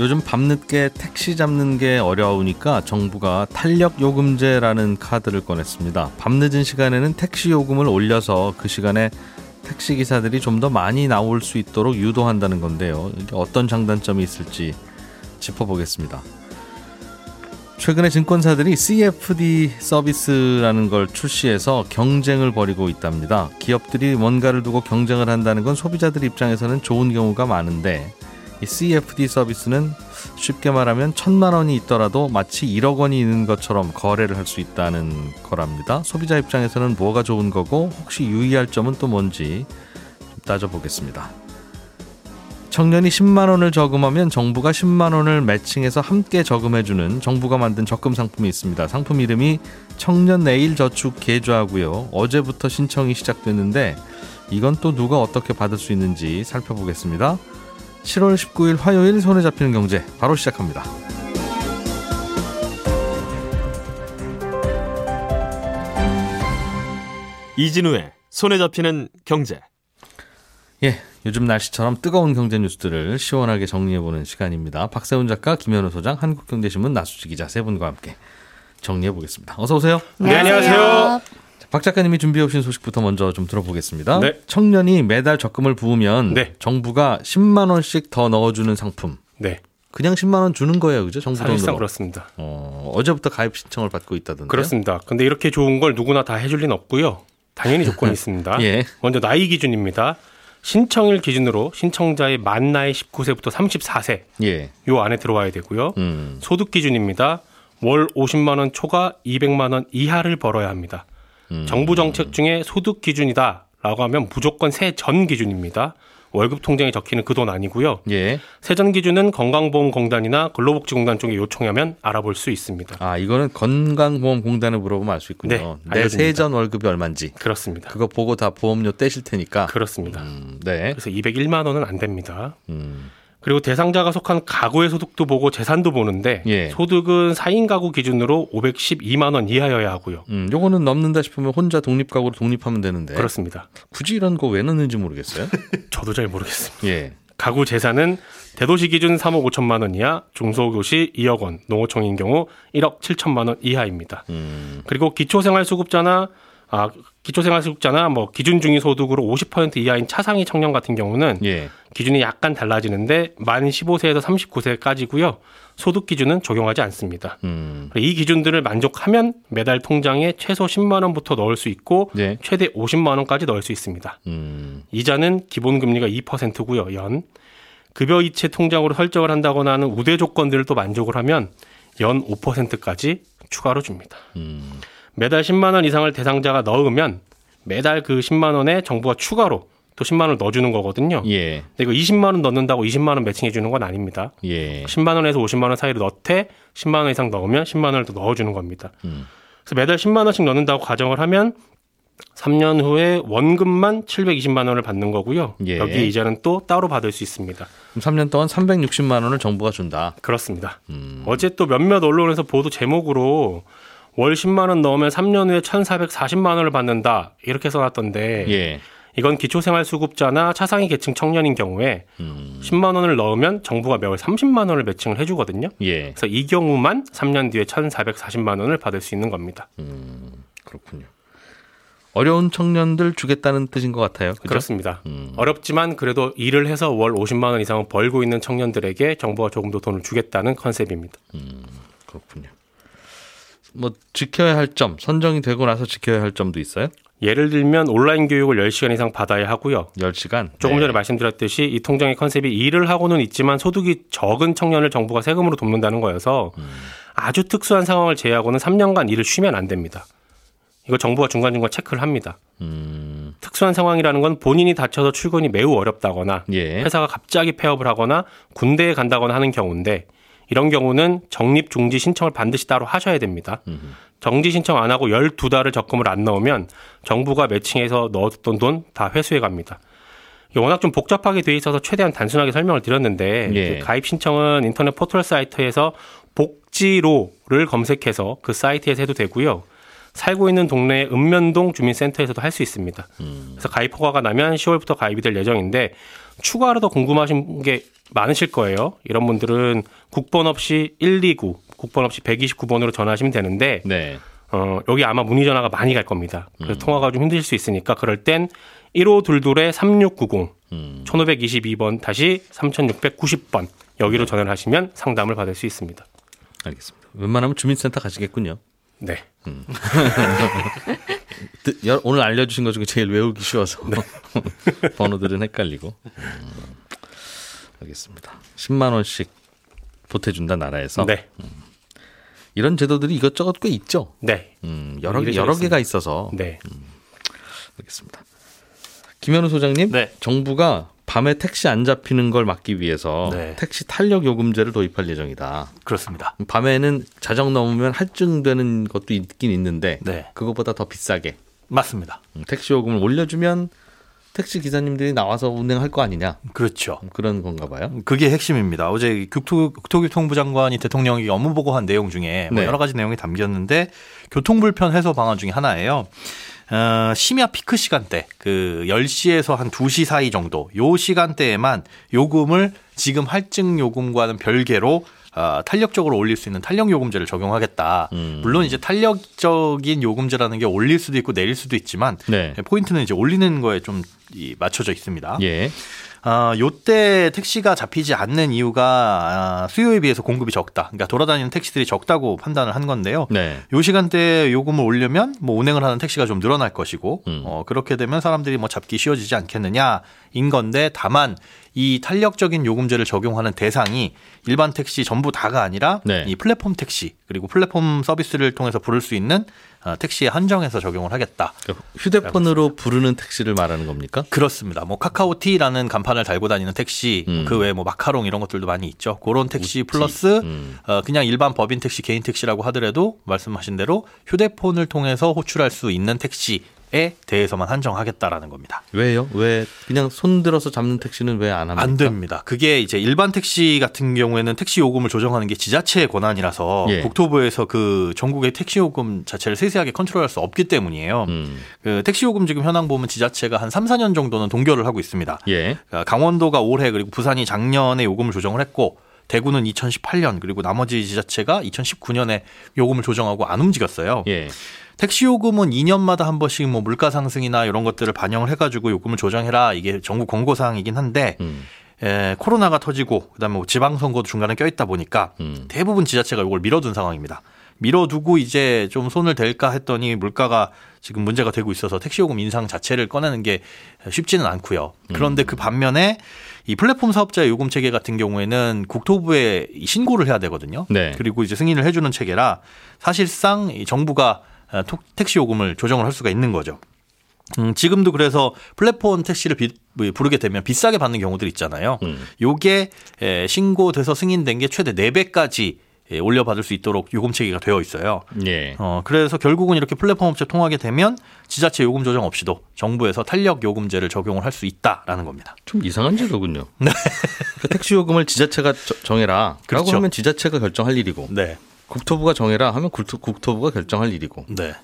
요즘 밤늦게 택시 잡는 게 어려우니까 정부가 탄력 요금제라는 카드를 꺼냈습니다. 밤늦은 시간에는 택시 요금을 올려서 그 시간에 택시 기사들이 좀 더 많이 나올 수 있도록 유도한다는 건데요. 어떤 장단점이 있을지 짚어보겠습니다. 최근에 증권사들이 CFD 서비스라는 걸 출시해서 경쟁을 벌이고 있답니다. 기업들이 뭔가를 두고 경쟁을 한다는 건 소비자들 입장에서는 좋은 경우가 많은데 이 CFD 서비스는 쉽게 말하면 천만 원이 있더라도 마치 1억 원이 있는 것처럼 거래를 할 수 있다는 거랍니다. 소비자 입장에서는 뭐가 좋은 거고 혹시 유의할 점은 또 뭔지 따져보겠습니다. 청년이 10만 원을 저금하면 정부가 10만 원을 매칭해서 함께 저금해주는 정부가 만든 적금 상품이 있습니다. 상품 이름이 청년 내일 저축 계좌고요. 어제부터 신청이 시작됐는데 이건 또 누가 어떻게 받을 수 있는지 살펴보겠습니다. 7월 19일 화요일 손에 잡히는 경제 바로 시작합니다. 이진우의 손에 잡히는 경제. 예, 요즘 날씨처럼 뜨거운 경제 뉴스들을 시원하게 정리해보는 시간입니다. 박세훈 작가, 김현우 소장, 한국경제신문 나수지 기자 세 분과 함께 정리해보겠습니다. 어서 오세요. 네, 안녕하세요. 박 작가님이 준비해 오신 소식부터 먼저 좀 들어보겠습니다. 네. 청년이 매달 적금을 부으면 네. 정부가 10만 원씩 더 넣어주는 상품. 네, 그냥 10만 원 주는 거예요, 그죠? 정부 사실상 돈으로. 그렇습니다. 어, 어제부터 가입 신청을 받고 있다던데. 그렇습니다. 근데 이렇게 좋은 걸 누구나 다 해줄 리는 없고요. 당연히 조건이 있습니다. 예. 먼저 나이 기준입니다. 신청일 기준으로 신청자의 만 나이 19세부터 34세 예. 요 안에 들어와야 되고요. 음. 소득 기준입니다. 월 50만 원 초과 200만 원 이하를 벌어야 합니다. 음. 정부 정책 중에 소득 기준이다라고 하면 무조건 세전 기준입니다. 월급 통장에 적히는 그 돈 아니고요. 예. 세전 기준은 건강보험공단이나 근로복지공단 쪽에 요청하면 알아볼 수 있습니다. 아, 이거는 건강보험공단을 물어보면 알 수 있군요. 네, 내 알려줍니다. 세전 월급이 얼마인지. 그렇습니다. 그거 보고 다 보험료 떼실 테니까. 그렇습니다. 음, 네. 그래서 201만 원은 안 됩니다. 음. 그리고 대상자가 속한 가구의 소득도 보고 재산도 보는데 예. 소득은 4인 가구 기준으로 512만 원 이하여야 하고요. 음, 요거는 넘는다 싶으면 혼자 독립 가구로 독립하면 되는데. 그렇습니다. 굳이 이런 거 왜 넣는지 모르겠어요. 저도 잘 모르겠습니다. 예. 가구 재산은 대도시 기준 3억 5천만 원 이하, 중소도시 2억 원, 농어촌인 경우 1억 7천만 원 이하입니다. 음. 그리고 기초생활수급자나 아, 기초생활수급자나 뭐 기준 중위 소득으로 50% 이하인 차상위 청년 같은 경우는 예. 기준이 약간 달라지는데 만 15세에서 39세까지고요. 소득 기준은 적용하지 않습니다. 음. 이 기준들을 만족하면 매달 통장에 최소 10만 원부터 넣을 수 있고 네. 최대 50만 원까지 넣을 수 있습니다. 음. 이자는 기본 금리가 2%고요. 연 급여 이체 통장으로 설정을 한다거나 하는 우대 조건들을 또 만족을 하면 연 5%까지 추가로 줍니다. 음. 매달 10만 원 이상을 대상자가 넣으면 매달 그 10만 원에 정부가 추가로 또 10만 원을 넣어주는 거거든요. 예. 근데 이거 20만 원 넣는다고 20만 원 매칭해 주는 건 아닙니다. 예. 10만 원에서 50만 원 사이로 넣되 10만 원 이상 넣으면 10만 원을 더 넣어주는 겁니다. 음. 그래서 매달 10만 원씩 넣는다고 가정을 하면 3년 후에 원금만 720만 원을 받는 거고요. 예. 여기 이자는 또 따로 받을 수 있습니다. 그럼 3년 동안 360만 원을 정부가 준다. 그렇습니다. 음. 어제 또 몇몇 언론에서 보도 제목으로 월 10만 원 넣으면 3년 후에 1,440만 원을 받는다 이렇게 써놨던데 예. 이건 기초생활수급자나 차상위 계층 청년인 경우에 음. 10만 원을 넣으면 정부가 매월 30만 원을 매칭을 해주거든요. 예. 그래서 이 경우만 3년 뒤에 1,440만 원을 받을 수 있는 겁니다. 음. 그렇군요. 어려운 청년들 주겠다는 뜻인 것 같아요. 그죠? 그렇습니다. 음. 어렵지만 그래도 일을 해서 월 50만 원 이상을 벌고 있는 청년들에게 정부가 조금 더 돈을 주겠다는 컨셉입니다. 그렇군요. 뭐 지켜야 할 점, 선정이 되고 나서 지켜야 할 점도 있어요? 예를 들면 온라인 교육을 10시간 이상 받아야 하고요. 10시간. 조금 네. 전에 말씀드렸듯이 이 통장의 컨셉이 일을 하고는 있지만 소득이 적은 청년을 정부가 세금으로 돕는다는 거여서 음. 아주 특수한 상황을 제외하고는 3년간 일을 쉬면 안 됩니다. 이거 정부가 중간중간 체크를 합니다. 음. 특수한 상황이라는 건 본인이 다쳐서 출근이 매우 어렵다거나 예. 회사가 갑자기 폐업을 하거나 군대에 간다거나 하는 경우인데 이런 경우는 적립 중지 신청을 반드시 따로 하셔야 됩니다. 음. 정지 신청 안 하고 12달을 적금을 안 넣으면 정부가 매칭해서 넣었던 돈 다 회수해 갑니다. 워낙 좀 복잡하게 돼 있어서 최대한 단순하게 설명을 드렸는데 예. 이제 가입 신청은 인터넷 포털 사이트에서 복지로를 검색해서 그 사이트에서 해도 되고요. 살고 있는 동네 읍면동 주민센터에서도 할 수 있습니다. 그래서 가입 허가가 나면 10월부터 가입이 될 예정인데 추가로 더 궁금하신 게 많으실 거예요. 이런 분들은 국번 없이 129, 국번 없이 129번으로 전화하시면 되는데 네. 어, 여기 아마 문의 전화가 많이 갈 겁니다. 그래서 통화가 좀 힘드실 수 있으니까 그럴 땐 1522의 3690, 음. 1522번 다시 3690번 여기로 전화를 하시면 상담을 받을 수 있습니다. 알겠습니다. 웬만하면 주민센터 가시겠군요. 네. 드- 여- 오늘 알려주신 것 중에 제일 외우기 쉬워서 번호들은 헷갈리고. 음, 알겠습니다. 10만 원씩 보태준다 나라에서 네. 이런 제도들이 이것저것 꽤 있죠. 네. 음, 여러 개, 여러 있습니다. 개가 있어서 네. 알겠습니다. 김현우 소장님, 네. 정부가 밤에 택시 안 잡히는 걸 막기 위해서 네. 택시 탄력 요금제를 도입할 예정이다. 그렇습니다. 밤에는 자정 넘으면 할증되는 것도 있긴 있는데 네. 그것보다 더 비싸게 맞습니다. 음, 택시 요금을 올려주면 택시 기사님들이 나와서 운행할 거 아니냐 그렇죠. 그런 건가 봐요. 그게 핵심입니다. 어제 국토, 국토교통부 장관이 대통령이 업무 보고한 내용 중에 뭐 네. 여러 가지 내용이 담겼는데 교통 불편 해소 방안 중에 하나예요. 어, 심야 피크 시간대 그 10시에서 한 2시 사이 정도 요 시간대에만 요금을 지금 할증 요금과는 별개로 어, 탄력적으로 올릴 수 있는 탄력 요금제를 적용하겠다. 음. 물론 이제 탄력적인 요금제라는 게 올릴 수도 있고 내릴 수도 있지만 네. 포인트는 이제 올리는 거에 좀 이, 맞춰져 있습니다. 예. 아, 요때 택시가 잡히지 않는 이유가 아, 수요에 비해서 공급이 적다. 그러니까 돌아다니는 택시들이 적다고 판단을 한 건데요. 네. 요 시간대에 요금을 올려면 뭐 운행을 하는 택시가 좀 늘어날 것이고 음. 어, 그렇게 되면 사람들이 뭐 잡기 쉬워지지 않겠느냐인 건데 다만 이 탄력적인 요금제를 적용하는 대상이 일반 택시 전부 다가 아니라 네. 이 플랫폼 택시 그리고 플랫폼 서비스를 통해서 부를 수 있는 어, 택시에 한정해서 적용을 하겠다. 그러니까 휴대폰으로 부르는 택시를 말하는 겁니까? 그렇습니다. 뭐 카카오티라는 간판을 달고 다니는 택시, 음. 그 외에 뭐 마카롱 이런 것들도 많이 있죠. 그런 택시 플러스 음. 어, 그냥 일반 법인 택시, 개인 택시라고 하더라도 말씀하신 대로 휴대폰을 통해서 호출할 수 있는 택시 에 대해서만 한정하겠다라는 겁니다. 왜요? 왜 그냥 손 들어서 잡는 택시는 왜 안 합니까? 안 됩니다. 그게 이제 일반 택시 같은 경우에는 택시 요금을 조정하는 게 지자체의 권한이라서 예. 국토부에서 그 전국의 택시 요금 자체를 세세하게 컨트롤할 수 없기 때문이에요. 음. 그 택시 요금 지금 현황 보면 지자체가 한 3, 4년 정도는 동결을 하고 있습니다. 예. 그러니까 강원도가 올해 그리고 부산이 작년에 요금을 조정을 했고 대구는 2018년 그리고 나머지 지자체가 2019년에 요금을 조정하고 안 움직였어요. 예. 택시 요금은 2년마다 한 번씩 뭐 물가 상승이나 이런 것들을 반영을 해가지고 요금을 조정해라 이게 정부 권고 사항이긴 한데 음. 에, 코로나가 터지고 그다음에 뭐 지방선거도 중간에 껴있다 보니까 음. 대부분 지자체가 이걸 밀어둔 상황입니다. 밀어두고 이제 좀 손을 댈까 했더니 물가가 지금 문제가 되고 있어서 택시요금 인상 자체를 꺼내는 게 쉽지는 않고요. 그런데 그 반면에 이 플랫폼 사업자의 요금 체계 같은 경우에는 국토부에 이 신고를 해야 되거든요. 네. 그리고 이제 승인을 해주는 체계라 사실상 이 정부가 택시 요금을 조정을 할 수가 있는 거죠. 음, 지금도 그래서 플랫폼 택시를 비- 뭐 부르게 되면 비싸게 받는 경우들 있잖아요. 음. 요게 에, 신고돼서 승인된 게 최대 4배까지 예, 올려받을 수 있도록 요금 체계가 되어 있어요. 예. 어, 그래서 결국은 이렇게 플랫폼 업체 통하게 되면 지자체 요금 조정 없이도 정부에서 탄력 요금제를 적용을 할 수 있다라는 겁니다. 좀 이상한 제도군요. 그 택시 요금을 지자체가 저- 정해라. 라고 그렇죠. 하면 지자체가 결정할 일이고 네. 국토부가 정해라 하면 국토, 국토 부가 결정할 일이고 네.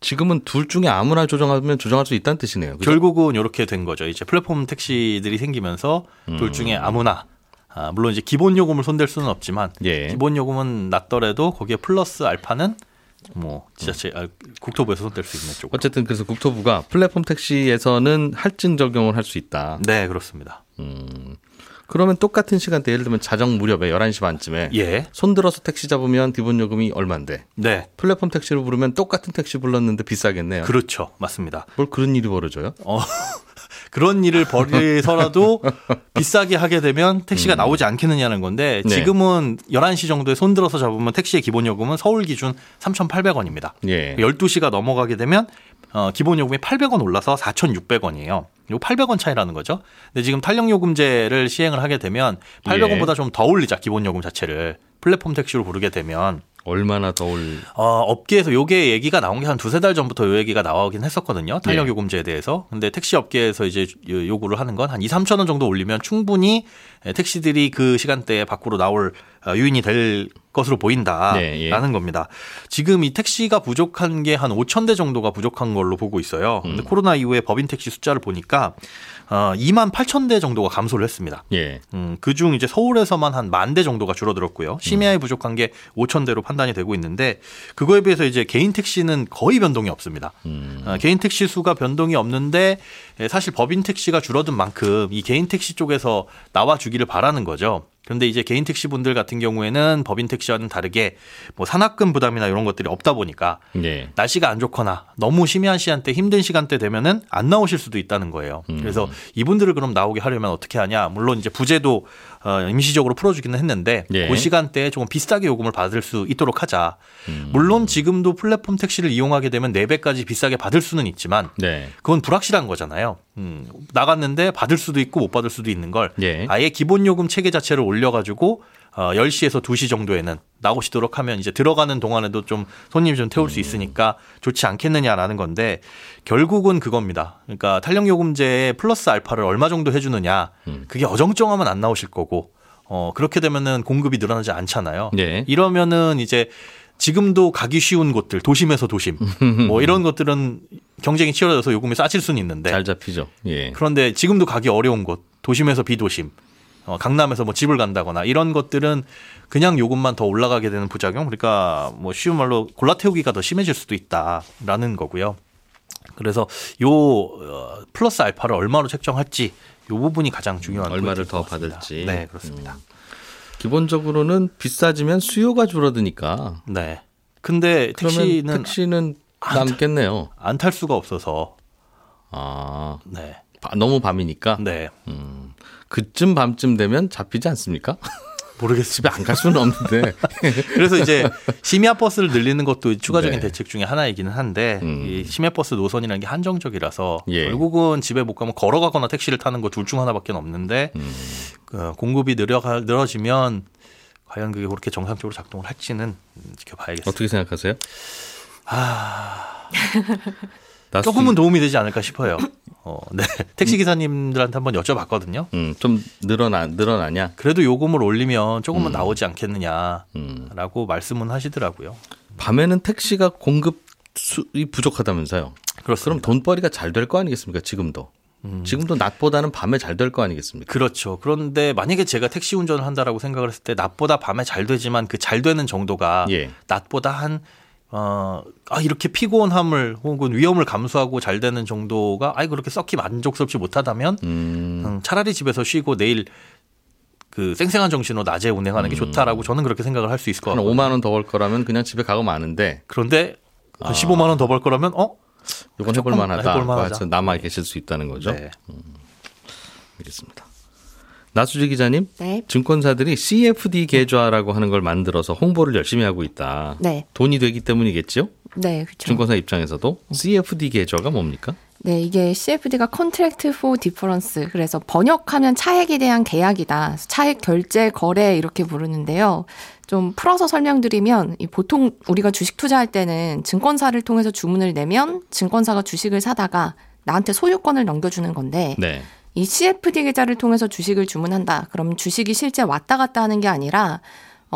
지금은 둘 중에 아무나 조정하면 조정할 수 있다는 뜻이네요. 그죠? 결국은 이렇게 된 거죠. 이제 플랫폼 택시들이 생기면서 둘 중에 아무나 아, 물론 이제 기본 요금을 손댈 수는 없지만 예. 기본 요금은 낮더라도 거기에 플러스 알파는 뭐 지자체 아, 국토부에서 손댈 수 있는 쪽. 어쨌든 그래서 국토부가 플랫폼 택시에서는 할증 적용을 할 수 있다. 네 그렇습니다. 음. 그러면 똑같은 시간대 예를 들면 자정 무렵에 11시 반쯤에 예. 손 들어서 택시 잡으면 기본 요금이 얼만데 네. 플랫폼 택시를 부르면 똑같은 택시 불렀는데 비싸겠네요. 그렇죠. 맞습니다. 뭘 그런 일이 벌어져요? 어, 그런 일을 벌이서라도 비싸게 하게 되면 택시가 나오지 않겠느냐는 건데 네. 지금은 11시 정도에 손 들어서 잡으면 택시의 기본 요금은 서울 기준 3,800원입니다. 예. 12시가 넘어가게 되면 어, 기본 요금이 800원 올라서 4,600원이에요. 요 800원 차이라는 거죠. 근데 지금 탄력 요금제를 시행을 하게 되면 800원보다 좀더 올리자 기본 요금 자체를 플랫폼 택시로 부르게 되면 얼마나 더 올? 어, 업계에서 요게 얘기가 나온 게 한 두세 달 전부터 요 얘기가 나오긴 했었거든요. 탄력 네. 요금제에 대해서. 근데 택시 업계에서 이제 요- 요구를 하는 건 한 2, 3천 원 정도 올리면 충분히 택시들이 그 시간대에 밖으로 나올 어, 유인이 될 것으로 보인다라는 네, 예. 겁니다. 지금 이 택시가 부족한 게 한 5천 대 정도가 부족한 걸로 보고 있어요. 근데 음. 코로나 이후에 법인 택시 숫자를 보니까 어, 2만 8천 대 정도가 감소를 했습니다. 예. 음, 그중 이제 서울에서만 한 만 대 정도가 줄어들었고요. 심야에 부족한 게 5천 대로 판단이 되고 있는데 그거에 비해서 이제 개인 택시는 거의 변동이 없습니다. 음. 어, 개인 택시 수가 변동이 없는데 예, 사실 법인 택시가 줄어든 만큼 이 개인 택시 쪽에서 나와 주기를 바라는 거죠. 그런데 이제 개인 택시 분들 같은 경우에는 법인 택시와는 다르게 뭐 산악금 부담이나 이런 것들이 없다 보니까 예. 날씨가 안 좋거나 너무 심야한 시간대 힘든 시간대 되면은 안 나오실 수도 있다는 거예요. 그래서 이분들을 그럼 나오게 하려면 어떻게 하냐? 물론 이제 부제도 어, 임시적으로 풀어주기는 했는데 예. 그 시간대에 조금 비싸게 요금을 받을 수 있도록 하자. 물론 지금도 플랫폼 택시를 이용하게 되면 4배까지 비싸게 받을 수는 있지만 네. 그건 불확실한 거잖아요. 음, 나갔는데 받을 수도 있고 못 받을 수도 있는 걸 예. 아예 기본 요금 체계 자체를 올려가지고 어, 10시에서 2시 정도에는 나오시도록 하면 이제 들어가는 동안에도 좀 손님 좀 태울 수 있으니까 좋지 않겠느냐라는 건데 결국은 그겁니다. 그러니까 탄력 요금제에 플러스 알파를 얼마 정도 해주느냐 그게 어정쩡하면 안 나오실 거고 어, 그렇게 되면은 공급이 늘어나지 않잖아요. 예. 이러면은 이제 지금도 가기 쉬운 곳들 도심에서 도심 뭐 이런 것들은 경쟁이 치열해져서 요금이 싸질 수는 있는데 잘 잡히죠. 예. 그런데 지금도 가기 어려운 곳, 도심에서 비도심, 어, 강남에서 뭐 집을 간다거나 이런 것들은 그냥 요금만 더 올라가게 되는 부작용. 그러니까 뭐 쉬운 말로 골라 태우기가 더 심해질 수도 있다라는 거고요. 그래서 요 어, 플러스 알파를 얼마로 책정할지 요 부분이 가장 중요한 얼마를 더. 받을지. 네, 그렇습니다. 기본적으로는 비싸지면 수요가 줄어드니까 네. 근데 택시는 택시는 남겠네요. 안 탈 수가 없어서 아 네. 바- 너무 밤이니까 네. 그쯤 밤쯤 되면 잡히지 않습니까? 모르겠습니다. 집에 안 갈 수는 없는데 그래서 이제 심야 버스를 늘리는 것도 추가적인 네. 대책 중에 하나이기는 한데 음. 이 심야 버스 노선이라는 게 한정적이라서 예. 결국은 집에 못 가면 걸어가거나 택시를 타는 거 둘 중 하나밖에 없는데 음. 그 공급이 늘어가 늘어지면 과연 그게 그렇게 정상적으로 작동을 할지는 지켜봐야겠습니다. 어떻게 생각하세요? 아, 나 조금은 도움이 되지 않을까 싶어요. 어, 네. 택시 기사님들한테 한번 여쭤봤거든요. 음, 좀 늘어나 늘어나냐? 그래도 요금을 올리면 조금은 음. 나오지 않겠느냐라고 음. 말씀은 하시더라고요. 밤에는 택시가 공급이 부족하다면서요. 그럼 그렇습니다. 돈벌이가 잘 될 거 아니겠습니까? 지금도. 음. 지금도 낮보다는 밤에 잘 될 거 아니겠습니까? 그렇죠. 그런데 만약에 제가 택시 운전을 한다라고 생각을 했을 때 낮보다 밤에 잘 되지만 그 잘 되는 정도가 예. 낮보다 한 어, 아, 이렇게 피곤함을 혹은 위험을 감수하고 잘 되는 정도가 아이 그렇게 썩히 만족스럽지 못하다면 음, 음, 차라리 집에서 쉬고 내일 그 쌩쌩한 정신으로 낮에 운행하는 게 좋다라고 저는 그렇게 생각을 할 수 있을 것한 같아요. 5만 원 더 벌 거라면 그냥 집에 가고 마는데 그런데 아. 15만 원 더 벌 거라면 어? 이건 해볼 만하다. 해볼 만하자. 하여튼 남아 계실 수 있다는 거죠. 네. 알겠습니다. 나수지 기자님, 네. 증권사들이 CFD 계좌라고 하는 걸 만들어서 홍보를 열심히 하고 있다. 네. 돈이 되기 때문이겠죠? 네, 그렇죠. 증권사 입장에서도 CFD 계좌가 뭡니까? 네, 이게 CFD가 Contract for Difference. 그래서 번역하면 차액에 대한 계약이다. 차액 결제 거래 이렇게 부르는데요. 좀 풀어서 설명드리면 이 보통 우리가 주식 투자할 때는 증권사를 통해서 주문을 내면 증권사가 주식을 사다가 나한테 소유권을 넘겨주는 건데 네. 이 CFD 계좌를 통해서 주식을 주문한다. 그럼 주식이 실제 왔다 갔다 하는 게 아니라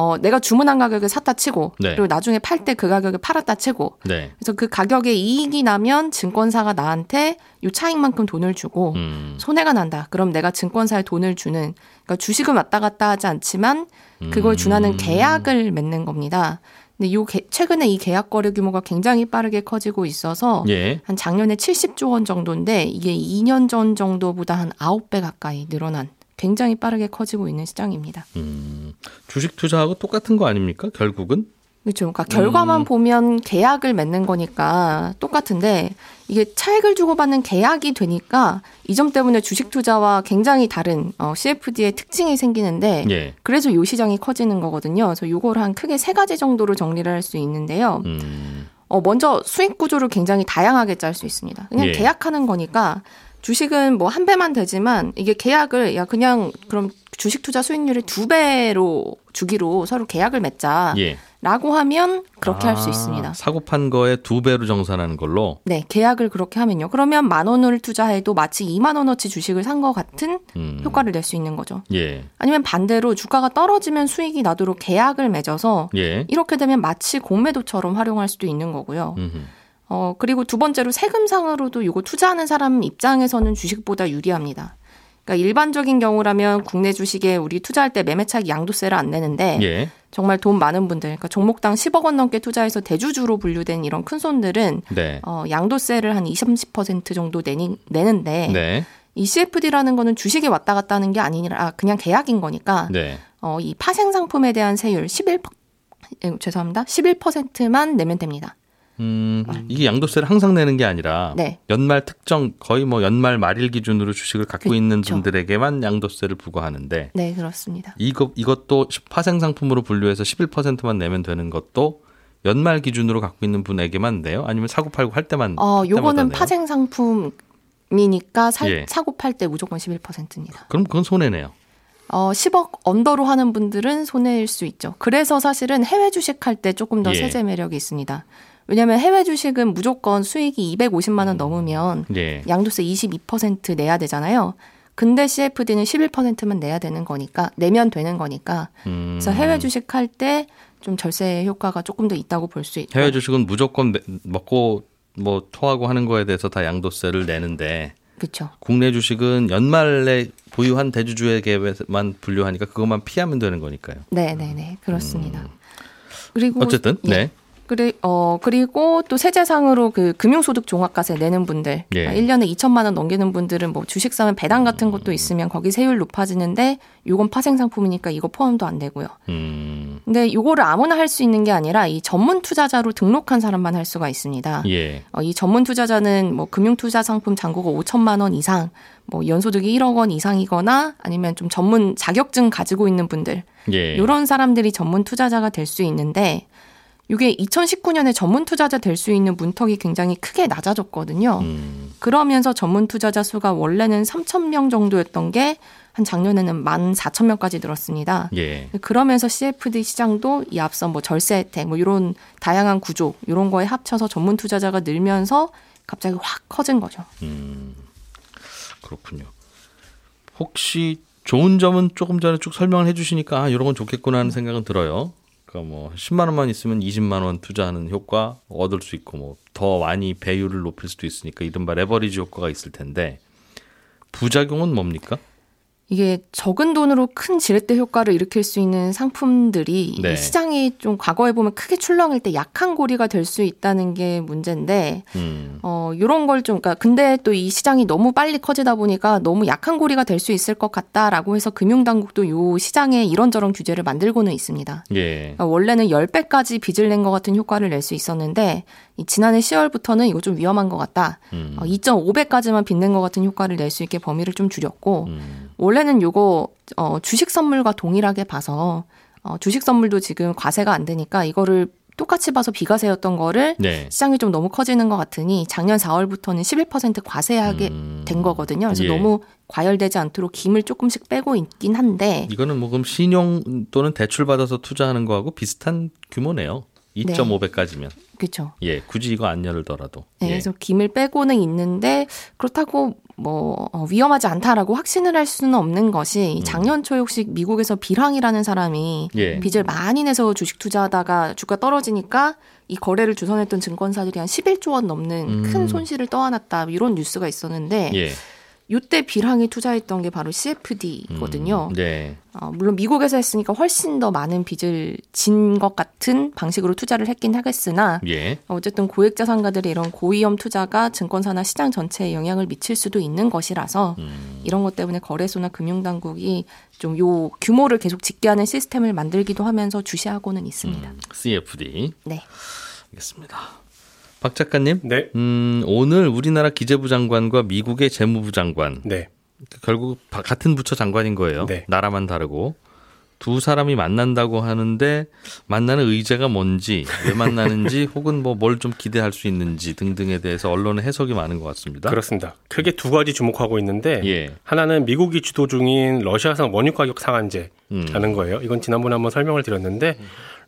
어, 내가 주문한 가격에 샀다 치고 네. 그리고 나중에 팔 때 그 가격에 팔았다 치고 네. 그래서 그 가격에 이익이 나면 증권사가 나한테 요 차익만큼 돈을 주고 음. 손해가 난다. 그럼 내가 증권사에 돈을 주는 그러니까 주식은 왔다 갔다 하지 않지만 그걸 준하는 계약을 맺는 겁니다. 근데 요 개- 최근에 이 계약 거래 규모가 굉장히 빠르게 커지고 있어서 예. 한 작년에 70조 원 정도인데 이게 2년 전 정도보다 한 9배 가까이 늘어난 굉장히 빠르게 커지고 있는 시장입니다. 음. 주식 투자하고 똑같은 거 아닙니까? 결국은? 그렇죠. 그러니까 결과만 보면 계약을 맺는 거니까 똑같은데 이게 차익을 주고받는 계약이 되니까 이 점 때문에 주식 투자와 굉장히 다른 어, CFD의 특징이 생기는데 예. 그래서 요 시장이 커지는 거거든요. 그래서 요걸 한 크게 세 가지 정도로 정리를 할 수 있는데요. 음. 어, 먼저 수익 구조를 굉장히 다양하게 짤 수 있습니다. 그냥 예. 계약하는 거니까 주식은 뭐 한 배만 되지만 이게 계약을 야 그냥 그럼 주식 투자 수익률을 두 배로 주기로 서로 계약을 맺자. 예. 라고 하면 그렇게 할수 아, 있습니다. 사고 판 거에 두 배로 정산하는 걸로. 네, 계약을 그렇게 하면요. 그러면 만 원을 투자해도 마치 2만 원어치 주식을 산 것 같은 음. 효과를 낼 수 있는 거죠. 예. 아니면 반대로 주가가 떨어지면 수익이 나도록 계약을 맺어서 예. 이렇게 되면 마치 공매도처럼 활용할 수도 있는 거고요. 음흠. 어, 그리고 두 번째로 세금상으로도 이거 투자하는 사람 입장에서는 주식보다 유리합니다. 그러니까 일반적인 경우라면 국내 주식에 우리 투자할 때 매매차익 양도세를 안 내는데 예. 정말 돈 많은 분들, 그러니까 종목당 10억 원 넘게 투자해서 대주주로 분류된 이런 큰 손들은 네. 어, 양도세를 한 20, 30% 정도 내니, 내는데 네. 이 CFD라는 거는 주식이 왔다 갔다 하는 게 아니라 그냥 계약인 거니까 네. 어, 이 파생 상품에 대한 세율 11 예, 죄송합니다. 11%만 내면 됩니다. 음, 이게 양도세를 항상 내는 게 아니라 네. 연말 특정 거의 뭐 연말 말일 기준으로 주식을 갖고 있는 그쵸. 분들에게만 양도세를 부과하는데 네, 그렇습니다. 이거 이것도 파생 상품으로 분류해서 11%만 내면 되는 것도 연말 기준으로 갖고 있는 분에게만 내요? 아니면 사고 팔고 할 때만 어, 할 요거는? 파생 상품이니까 사, 예. 사고 팔 때 무조건 11%입니다. 그럼 그건 손해네요. 어, 10억 언더로 하는 분들은 손해일 수 있죠. 그래서 사실은 해외 주식 할 때 조금 더 예. 세제 매력이 있습니다. 왜냐하면 해외 주식은 무조건 수익이 250만 원 넘으면 예. 양도세 22% 내야 되잖아요. 근데 CFD는 11%만 내야 되는 거니까 내면 되는 거니까 음, 그래서 해외 주식 할 때 좀 절세 효과가 조금 더 있다고 볼 수 있고 해외 주식은 무조건 매- 먹고 뭐 토하고 하는 거에 대해서 다 양도세를 내는데 그렇죠. 국내 주식은 연말에 보유한 대주주에게만 분류하니까 그것만 피하면 되는 거니까요. 네, 네, 네. 그렇습니다. 그리고 음. 어쨌든 예. 네. 그리, 어, 그리고 또 세제상으로 그 금융소득 종합과세 내는 분들, 예. 아, 1년에 2천만 원 넘기는 분들은 뭐 주식 사면 배당 같은 것도 있으면 거기 세율 높아지는데 요건 파생 상품이니까 이거 포함도 안 되고요. 음, 근데 요거를 아무나 할 수 있는 게 아니라 이 전문 투자자로 등록한 사람만 할 수가 있습니다. 예. 어, 이 전문 투자자는 뭐 금융 투자 상품 잔고가 5천만 원 이상, 뭐 연소득이 1억 원 이상이거나 아니면 좀 전문 자격증 가지고 있는 분들 예. 이런 사람들이 전문 투자자가 될 수 있는데 이게 2019년에 전문 투자자 될 수 있는 문턱이 굉장히 크게 낮아졌거든요. 음, 그러면서 전문 투자자 수가 원래는 3천 명 정도였던 게 한 작년에는 1만 4천 명까지 늘었습니다. 예. 그러면서 CFD 시장도 이 앞서 뭐 절세 혜택 뭐 이런 다양한 구조 이런 거에 합쳐서 전문 투자자가 늘면서 갑자기 확 커진 거죠. 음, 그렇군요. 혹시 좋은 점은 조금 전에 쭉 설명을 해주시니까 아, 이런 건 좋겠구나 하는 생각은 들어요. 그러니까 뭐 10만 원만 있으면 20만 원 투자하는 효과 얻을 수 있고 뭐 더 많이 배율을 높일 수도 있으니까 이른바 레버리지 효과가 있을 텐데 부작용은 뭡니까? 이게 적은 돈으로 큰 지렛대 효과를 일으킬 수 있는 상품들이 네. 이 시장이 좀 과거에 보면 크게 출렁일 때 약한 고리가 될 수 있다는 게 문제인데 음, 어 요런 걸 좀 그러니까 근데 또 이 시장이 너무 빨리 커지다 보니까 너무 약한 고리가 될 수 있을 것 같다라고 해서 금융 당국도 요 시장에 이런저런 규제를 만들고는 있습니다. 예. 그러니까 원래는 10배까지 빚을 낸 것 같은 효과를 낼 수 있었는데 이 지난해 10월부터는 이거 좀 위험한 것 같다. 음, 어, 2.5배까지만 빚낸 것 같은 효과를 낼 수 있게 범위를 좀 줄였고 음, 원래는 요거 어, 주식 선물과 동일하게 봐서 어, 주식 선물도 지금 과세가 안 되니까 이거를 똑같이 봐서 비과세였던 거를 네. 시장이 좀 너무 커지는 것 같으니 작년 4월부터는 11% 과세하게 음, 된 거거든요. 그래서 예. 너무 과열되지 않도록 김을 조금씩 빼고 있긴 한데 이거는 뭐 그럼 신용 또는 대출 받아서 투자하는 거하고 비슷한 규모네요. 2.5배까지면. 그렇죠. 예, 굳이 이거 안 열더라도. 네, 예. 그래서 김을 빼고는 있는데 그렇다고 뭐 어, 위험하지 않다라고 확신을 할 수는 없는 것이 이 작년 초에 혹시 미국에서 비랑이라는 사람이 음. 예. 빚을 많이 내서 주식 투자하다가 주가 떨어지니까 이 거래를 주선했던 증권사들이 한 11조 원 넘는 음. 큰 손실을 떠안았다 이런 뉴스가 있었는데 예. 이때 비랑이 투자했던 게 바로 CFD거든요. 음, 네. 어, 물론 미국에서 했으니까 훨씬 더 많은 빚을 진 것 같은 방식으로 투자를 했긴 하겠으나 예. 어쨌든 고액자산가들의 이런 고위험 투자가 증권사나 시장 전체에 영향을 미칠 수도 있는 것이라서 음. 이런 것 때문에 거래소나 금융당국이 좀 요 규모를 계속 짓게 하는 시스템을 만들기도 하면서 주시하고는 있습니다. 음, CFD. 네. 알겠습니다. 박 작가님. 네. 음, 오늘 우리나라 기재부 장관과 미국의 재무부 장관 네. 결국 바- 같은 부처 장관인 거예요. 네. 나라만 다르고 두 사람이 만난다고 하는데 만나는 의제가 뭔지 왜 만나는지 혹은 뭐 뭘 좀 기대할 수 있는지 등등에 대해서 언론의 해석이 많은 것 같습니다. 그렇습니다. 크게 두 가지 주목하고 있는데 예. 하나는 미국이 주도 중인 러시아산 원유 가격 상한제라는 음. 거예요. 이건 지난번에 한번 설명을 드렸는데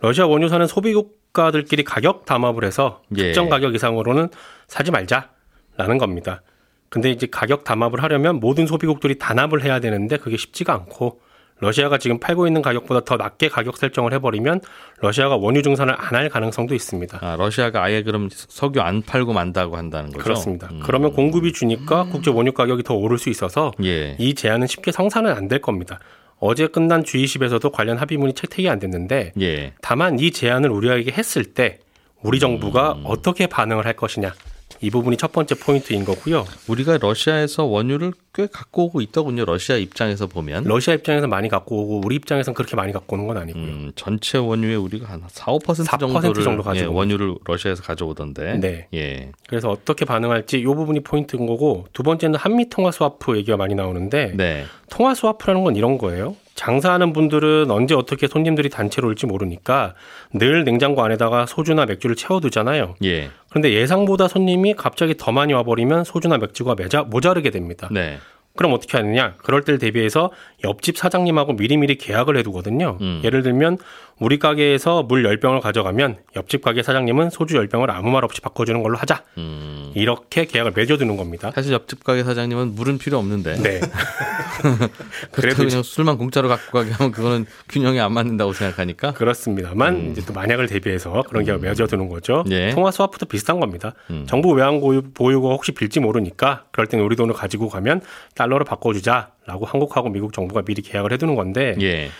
러시아 원유사는 소비 국 가들끼리 가격 담합을 해서 예. 특정 가격 이상으로는 사지 말자라는 겁니다. 근데 이제 가격 담합을 하려면 모든 소비국들이 단합을 해야 되는데 그게 쉽지가 않고 러시아가 지금 팔고 있는 가격보다 더 낮게 가격 설정을 해버리면 러시아가 원유 증산을 안 할 가능성도 있습니다. 아, 러시아가 아예 그럼 석유 안 팔고 만다고 한다는 거죠? 그렇습니다. 음. 그러면 공급이 주니까 국제 원유 가격이 더 오를 수 있어서 예. 이 제한은 쉽게 성사는 안 될 겁니다. 어제 끝난 G20에서도 관련 합의문이 채택이 안 됐는데 예. 다만 이 제안을 우리에게 했을 때 우리 정부가 음. 어떻게 반응을 할 것이냐 이 부분이 첫 번째 포인트인 거고요. 우리가 러시아에서 원유를 꽤 갖고 오고 있더군요. 러시아 입장에서 보면. 러시아 입장에서 많이 갖고 오고 우리 입장에서는 그렇게 많이 갖고 오는 건 아니고요. 음, 전체 원유의 우리가 한 4, 5% 4% 정도를 정도 가지고 예, 원유를 러시아에서 가져오던데. 네. 예. 그래서 어떻게 반응할지 이 부분이 포인트인 거고 두 번째는 한미 통화 스와프 얘기가 많이 나오는데 네. 통화 스와프라는 건 이런 거예요. 장사하는 분들은 언제 어떻게 손님들이 단체로 올지 모르니까 늘 냉장고 안에다가 소주나 맥주를 채워두잖아요. 예. 그런데 예상보다 손님이 갑자기 더 많이 와버리면 소주나 맥주가 매자, 모자르게 됩니다. 네. 그럼 어떻게 하느냐? 그럴 때를 대비해서 옆집 사장님하고 미리미리 계약을 해두거든요. 음. 예를 들면 우리 가게에서 물 10병을 가져가면 옆집 가게 사장님은 소주 10병을 아무 말 없이 바꿔주는 걸로 하자. 음. 이렇게 계약을 맺어두는 겁니다. 사실 옆집 가게 사장님은 물은 필요 없는데. 네. 그래도 그냥 술만 공짜로 갖고 가게 하면 그거는 균형이 안 맞는다고 생각하니까. 그렇습니다만 이제 또 만약을 대비해서 그런 계약을 맺어두는 거죠. 음. 예. 통화 스와프도 비슷한 겁니다. 음. 정부 외환 보유- 보유고가 혹시 빌지 모르니까 그럴 때는 우리 돈을 가지고 가면 달러로 바꿔주자라고 한국하고 미국 정부가 미리 계약을 해두는 건데 예.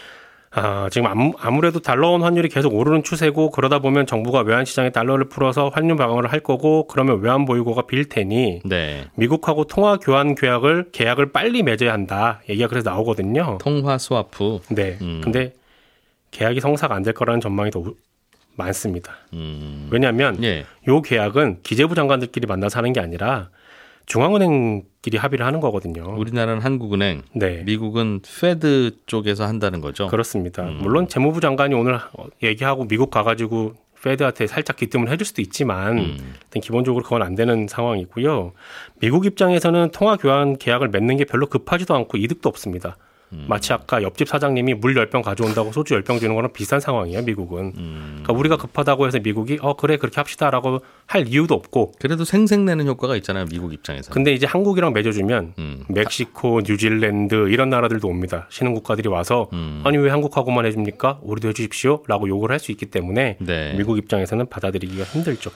아, 지금 아무- 아무 래도 달러 원 환율이 계속 오르는 추세고 그러다 보면 정부가 외환 시장에 달러를 풀어서 환율 방어를 할 거고 그러면 외환 보유고가 빌 테니 네. 미국하고 통화 교환 계약을 계약을 빨리 맺어야 한다 얘기가 그래서 나오거든요. 통화 스와프. 네. 음. 근데 계약이 성사가 안 될 거라는 전망이 더 우- 많습니다. 음. 왜냐하면 예. 요 계약은 기재부 장관들끼리 만나서 하는 게 아니라 중앙은행끼리 합의를 하는 거거든요. 우리나라는 한국은행, 네. 미국은 페드 쪽에서 한다는 거죠. 그렇습니다. 음. 물론 재무부 장관이 오늘 어, 얘기하고 미국 가가지고 페드한테 살짝 기뜸을 해줄 수도 있지만 음. 기본적으로 그건 안 되는 상황이고요. 미국 입장에서는 통화 교환 계약을 맺는 게 별로 급하지도 않고 이득도 없습니다. 음. 마치 아까 옆집 사장님이 물 10병 가져온다고 소주 10병 주는 거랑 비슷한 상황이에요, 미국은. 음. 그러니까 우리가 급하다고 해서 미국이 어 그래 그렇게 합시다라고 할 이유도 없고 그래도 생색내는 효과가 있잖아요. 미국 입장에서. 근데 이제 한국이랑 맺어주면 음. 멕시코, 뉴질랜드 이런 나라들도 옵니다. 신흥 국가들이 와서 음. 아니 왜 한국하고만 해줍니까? 우리도 해주십시오라고 요구를 할 수 있기 때문에 네. 미국 입장에서는 받아들이기가 힘들죠.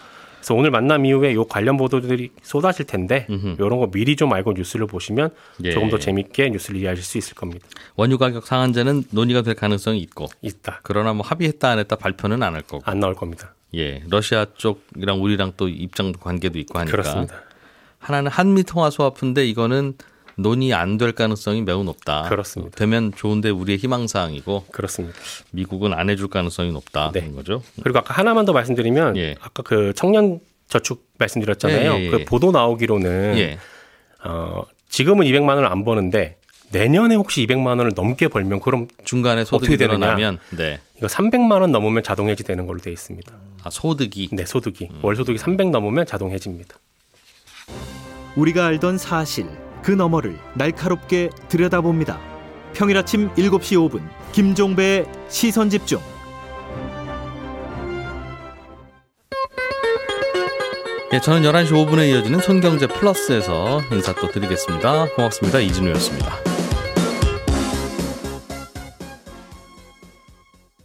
그래서 오늘 만남 이후에 요 관련 보도들이 쏟아질 텐데. 이런 거 미리 좀 알고 뉴스를 보시면 예. 조금 더 재밌게 뉴스를 이해하실 수 있을 겁니다. 원유 가격 상한제는 논의가 될 가능성이 있고 있다. 그러나 뭐 합의했다 안 했다 발표는 안 할 거고. 안 나올 겁니다. 예. 러시아 쪽이랑 우리랑 또 입장 관계도 있고 하니까. 그렇습니다. 하나는 한미 통화 스와프인데 이거는 논의 안 될 가능성이 매우 높다. 그렇습니다. 되면 좋은데 우리의 희망 사항이고 그렇습니다. 미국은 안 해줄 가능성이 높다. 네. 는 거죠. 그리고 아까 하나만 더 말씀드리면 예. 아까 그 청년 저축 말씀드렸잖아요. 예, 예, 예. 그 보도 나오기로는 예. 어, 지금은 200만 원을 안 버는데 내년에 혹시 200만 원을 넘게 벌면 그럼 중간에 소득이 어떻게 되느냐? 늘어나면 네. 이거 300만 원 넘으면 자동 해지되는 걸로 돼 있습니다. 아, 소득이 네, 소득이 월 소득이 300 넘으면 자동 해지입니다. 우리가 알던 사실 그 너머를 날카롭게 들여다봅니다. 평일 아침 7시 5분 김종배의 시선 집중. 예, 저는 11시 5분에 이어지는 손경제 플러스에서 인사 또 드리겠습니다. 고맙습니다. 이진우였습니다.